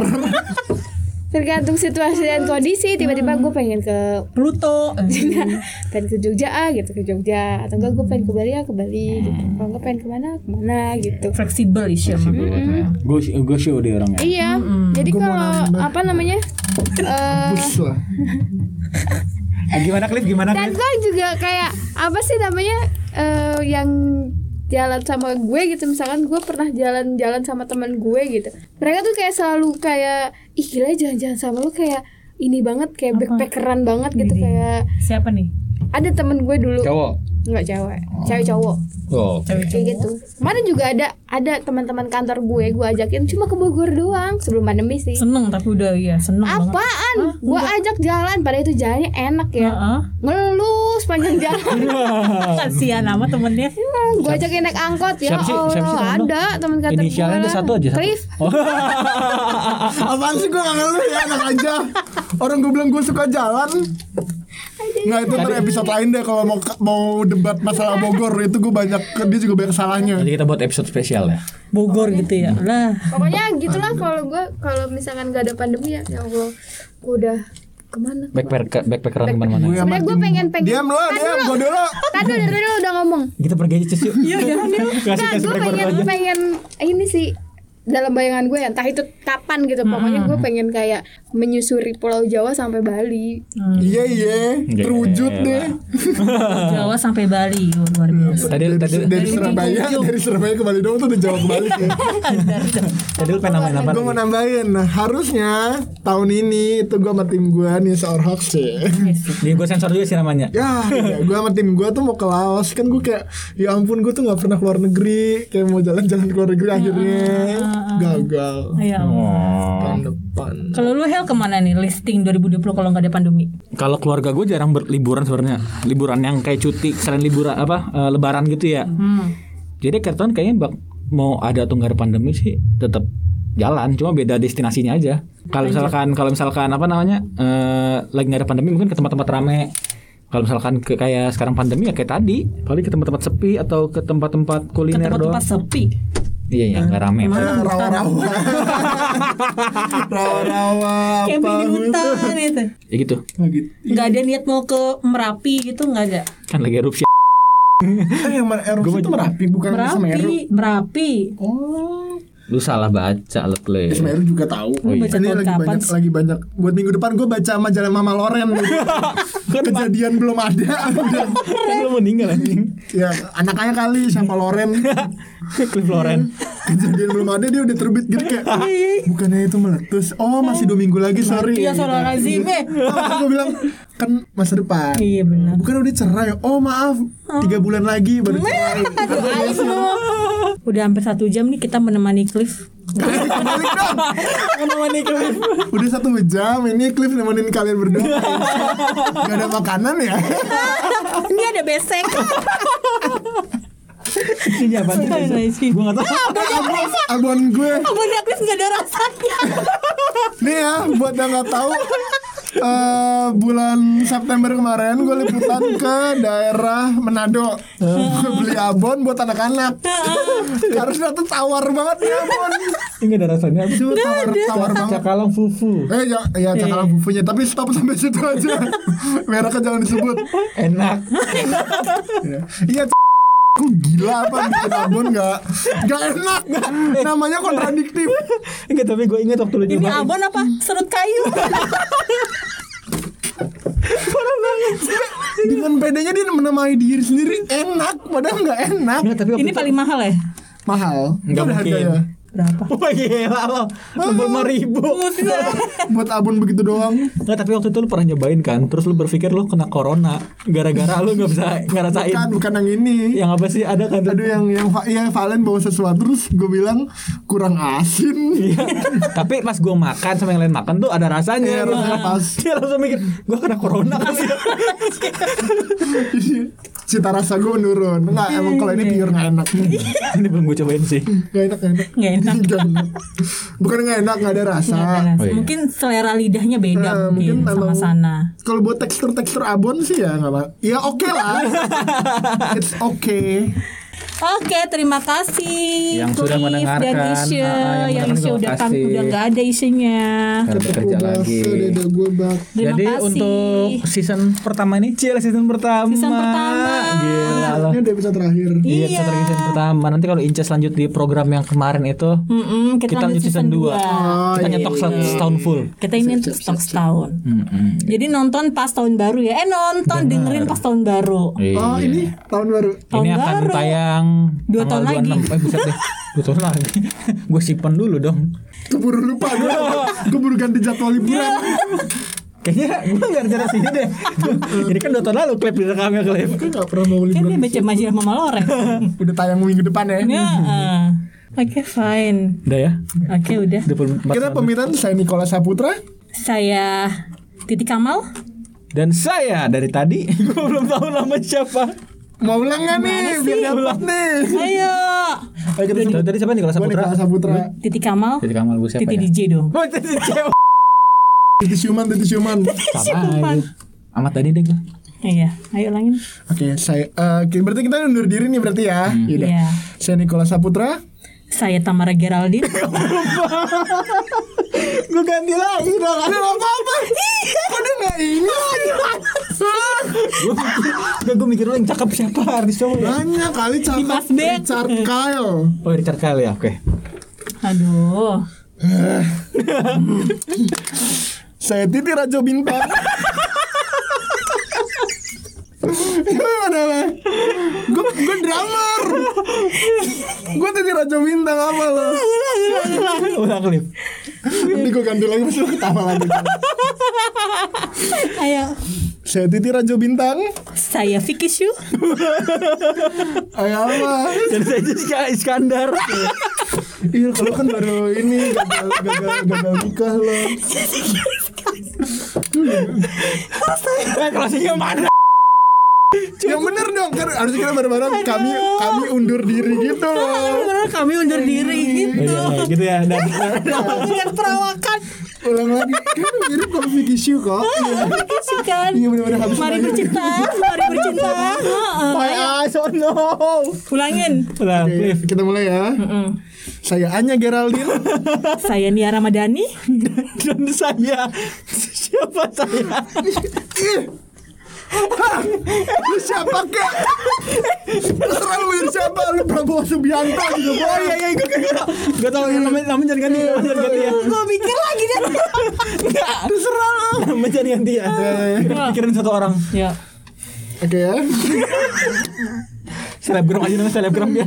Tergantung situasi dan kondisi. Tiba-tiba gue pengen ke Pluto. pengen ke Jogja ah gitu ke Jogja. Atau enggak gue pengen ke Bali ya ke Bali gitu. Kalau enggak pengen ke mana ke mana gitu. Fleksibel mah. Gue gue show dia orangnya. Iya, jadi Gua mau kalau apa namanya? Eh Bus lah Ah, gimana Cliff? Gimana dan gue juga kayak apa sih namanya eh yang jalan sama gue gitu misalkan gue pernah jalan-jalan sama teman gue gitu mereka tuh kayak selalu kayak ih gila jalan-jalan sama lu kayak ini banget kayak backpackeran banget gitu kayak Siapa nih? ada temen gue dulu Cowok. Nggak cewek cewek cowok Oh. Cewek kayak gitu kemarin juga ada ada teman-teman kantor gue gue ajakin cuma ke Bogor doang sebelum pandemi sih Seneng tapi udah ya seneng banget. apaan gue ajak jalan pada itu jalannya enak ya Heeh. ngelus panjang jalan Kasihan sama temennya. gue ajakin naik angkot ya Siapa sih- Allah siapa sih temen lu? ada teman kantor Inisialnya gue ada satu aja. satu. Cliff Oh. Apaan sih gue ngeluh ya anak aja Orang gue bilang gue suka jalan Nggak itu ntar episode lain deh kalau mau mau debat masalah Bogor itu gue banyak dia juga banyak salahnya. Nanti kita buat episode spesial ya. Bogor gitu ya. Lah. pokoknya gitulah kalau gue kalau misalkan gak ada pandemi ya ya Allah gue udah ke mana Backpacker backpackeran ke mana-mana. Gue sama sebenarnya gue pengen pengen Diam lo, diam gue dulu. tadi tadi lo udah ngomong Kita pergi aja Cis yuk. Iya udah Nah, kasih gue backpacker pengen pengen ini sih dalam bayangan gue ya entah itu kapan gitu. Pokoknya gue pengen kayak menyusuri Pulau Jawa sampai Bali. Iya iya, terwujud deh. Jawa sampai Bali Oh, luar biasa. Tadi Dari, tadi dari Surabaya, dari Surabaya ke Bali doang tuh udah jauh kebalik ya. tadi lu pengen namain apa? gue mau nambahin, nah, harusnya tahun ini itu gue sama tim gue nih seor hoax ya. Di gue sensor juga sih namanya. Ya, ya gue sama tim gue tuh mau ke Laos. Kan gue kayak ya ampun gue tuh nggak pernah keluar negeri. Kayak mau jalan-jalan ke luar negeri akhirnya gagal Iya. Oh. tahun depan. Kalau lu Hel ke mana nih listing 2020 kalau nggak ada pandemi? Kalau keluarga gue jarang berliburan sebenarnya. Liburan yang kayak cuti selain liburan apa eh, lebaran gitu ya. Hmm. Jadi akhir tahun kayaknya bak mau ada atau nggak ada pandemi sih tetap jalan, cuma beda destinasinya aja. Kalau misalkan kalau misalkan apa namanya eh, lagi nggak ada pandemi mungkin ke tempat-tempat rame. Kalau misalkan ke kayak sekarang pandemi ya kayak tadi, paling ke tempat-tempat sepi atau ke tempat-tempat Ke kuliner doang. tempat-tempat sepi. Iya, yang nggak rame. Eh, rawa-rawa, rawa-rawa Camping apa di hutan itu. Ya gitu. Nah, gitu. Nggak ada niat mau ke Merapi gitu nggak ada. Kan lagi erupsi. Eh, yang erupsi itu merapi bukan Semeru. Merapi, Merapi. Oh, Lu salah baca lu Cliff. Ismail juga tahu. Lu baca Ini lagi kapan banyak sih? lagi banyak. Buat minggu depan gue baca majalah Mama Loren. Kejadian belum ada. Udah. Kan lu meninggal anjing. ya anaknya kali sama Loren. Cliff Loren. Kejadian belum ada dia udah terbit gitu kayak bukannya itu meletus. Oh masih dua minggu lagi sorry. Iya, salah lazim, gue bilang kan masa depan. Iya benar. Bukan udah cerai. Oh maaf tiga bulan lagi baru cerai. Udah hampir satu jam nih kita menemani Cliff. Balik dong. Menemani Cliff. Udah satu jam ini Cliff nemenin kalian berdua. Gak ada makanan ya? Ini ada besek. Ini apa sih? Gua enggak tahu. Abon, abon gue. Abonnya Cliff nggak ada rasanya. Nih ya, buat yang nggak tahu, eh, bulan September kemarin gue liputan ke daerah Manado. Gue beli abon buat anak-anak. Harusnya tuh tawar banget nih abon. Ini enggak ada rasanya. Cuma tawar, tawar banget. Cakalang fufu. Eh ya, ya cakalang fufunya, tapi stop sampai situ aja. Mereknya jangan disebut. Enak. Iya. Kok gila apa bikin abon gak Gak enak Namanya kontradiktif Enggak, tapi gue ingat waktu lu Ini nyobain. abon apa? Serut kayu. Dengan bedanya dia menemani diri sendiri Enak Padahal gak enak Enggak, tapi Ini paling mahal ya? Mahal Nggak Berapa mungkin. Berapa? Wah gila lo. Lima ribu. Buat abon begitu doang Enggak, tapi waktu itu lu pernah nyobain kan, terus lu berpikir lu kena corona gara-gara lu nggak bisa ngerasain. Bukan, bukan yang ini Yang apa sih ada kan? Aduh yang yang ya, Valen bawa sesuatu terus gue bilang kurang asin. Iya. tapi pas gue makan sama yang lain makan tuh ada rasanya. Iya, rasanya pas. Dia langsung mikir, gue kena corona kali ya. Cita rasa gue menurun. Enggak, emang kalau ini pure nggak enak. Ini belum gue cobain sih. Gak enak, gak enak. Nggak enak. Nggak enak. Bukan nggak enak, nggak ada rasa. Nggak ada rasa. Oh, iya. Mungkin selera lidahnya beda Nah, mungkin, mungkin sama sana. Kalau buat tekstur-tekstur abon sih ya nggak apa. Ya oke lah. It's okay. Oke, terima kasih Yang sudah Cliff mendengarkan. dan Isya. Ah, yang yang mendengarkan Isya udah kan udah nggak ada isinya. Sekarang bekerja lagi. Dada gue bak. Terima Jadi kasih. untuk season pertama ini, Cil season pertama. Season pertama. Gila loh. Ini udah episode terakhir. Iya, Iya. lagi season pertama. Nanti kalau Inces lanjut di program yang kemarin itu, Mm-mm, kita, kita lanjut lanjut season 2. dua. Oh, kita iya, nyetok iya. setahun full. Kita ini untuk stok setahun. Mm-mm. Jadi nonton pas tahun baru ya. Eh nonton dengerin pas tahun baru. Iya. Oh ini tahun baru. Tahun ini akan baru. Tayang Dua tahun lagi. 26. Eh buset deh. Dua tahun lagi. gue simpen dulu dong. Keburu lupa gue. Keburu ganti jadwal liburan. Kayaknya gue gak rencana sini deh. Ini kan dua tahun lalu klip direkamnya klip. Gue gak pernah mau Kan liburan. dia baca majalah Mama Loreng. Udah tayang minggu depan ya. ya. ah. Oke fine. Udah ya. Oke udah. 24 Kita pemitan saya Nikola Saputra. Saya Titi Kamal. Dan saya dari tadi gue belum tahu nama siapa. Mau ulang gak nih? Biar dapet nih. Ayo. Ayo kita Dari, dari siapa nih kalau Saputra? Nikola Saputra. Titi Kamal. Jadi Kamal gue siapa Titi ya? DJ dong. Oh, Titi cewek. Titi Siuman, Titi. Sama. Amat tadi deh gue. Iya, ayo ulangin. Oke, saya eh, oke, berarti kita undur diri nih berarti ya. Yaudah. Iya. Saya Nikola Saputra. Saya Tamara Geraldine. gue ganti lagi dong. Ada apa-apa? Kok dia gak ini? Gue gue mikir lu yang cakep siapa artis cowok ya? Banyak kali cakep Dimas Beck. Richard Kyle. Oh Richard Kyle ya, oke. Aduh. Saya Titi Rajo Bintang. Gimana lah? Gue gue drummer. Gue Titi Rajo Bintang apa lo? Ulang klip. Nanti gue ganti lagi lo ketawa lagi. Ayo. Saya Titi Rajo Bintang. Saya Vicky Shu. Ayo apa? Dan saya Jessica Iskandar. Iya, kalau kan baru ini gagal gagal gagal nikah lo. Eh closingnya mana? Yang bener dong kan harusnya kita bareng-bareng kami kami undur diri gitu loh. Kami undur diri gitu. Iya, gitu ya. Dan, Lihat perawakan. Ulang lagi. Kan mirip kalau Vicky Shu kok. Iya. Vicky Shu kan. Iya bener-bener habis Mari bercinta, mari bercinta. Heeh. My eyes, oh no. Ulangin. Ulang kita mulai ya. Saya Anya Geraldine. Saya Nia Ramadhani. Dan saya siapa saya? Hah? Lu siapa kek? Terserah lu yang siapa Lu Prabowo Subianto gitu Oh iya iya gue gue gue tau ya namanya namanya jangan ganti namanya jangan ganti ya. Gue mikir lagi deh. Enggak. Terserah lu. Namanya jangan ganti ya. Kita pikirin satu orang. ya. Oke ya Selebgram aja namanya selebgram dia.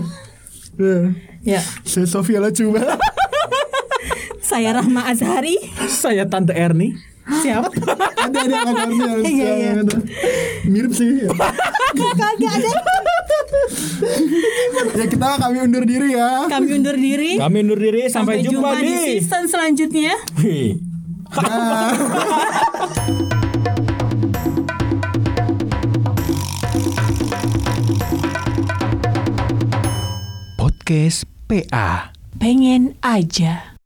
Ya. Ya. Saya Sofia Lacuba Saya Rahma Azhari. Saya Tante Erni. Siapa? Ada ada kabarnya Iya, iya. Mirip sih ya. Kagak ada. ya kita kami undur diri ya Kami undur diri. Kami undur diri sampai, jumpa, di di. season selanjutnya. Podcast PA. Pengen aja.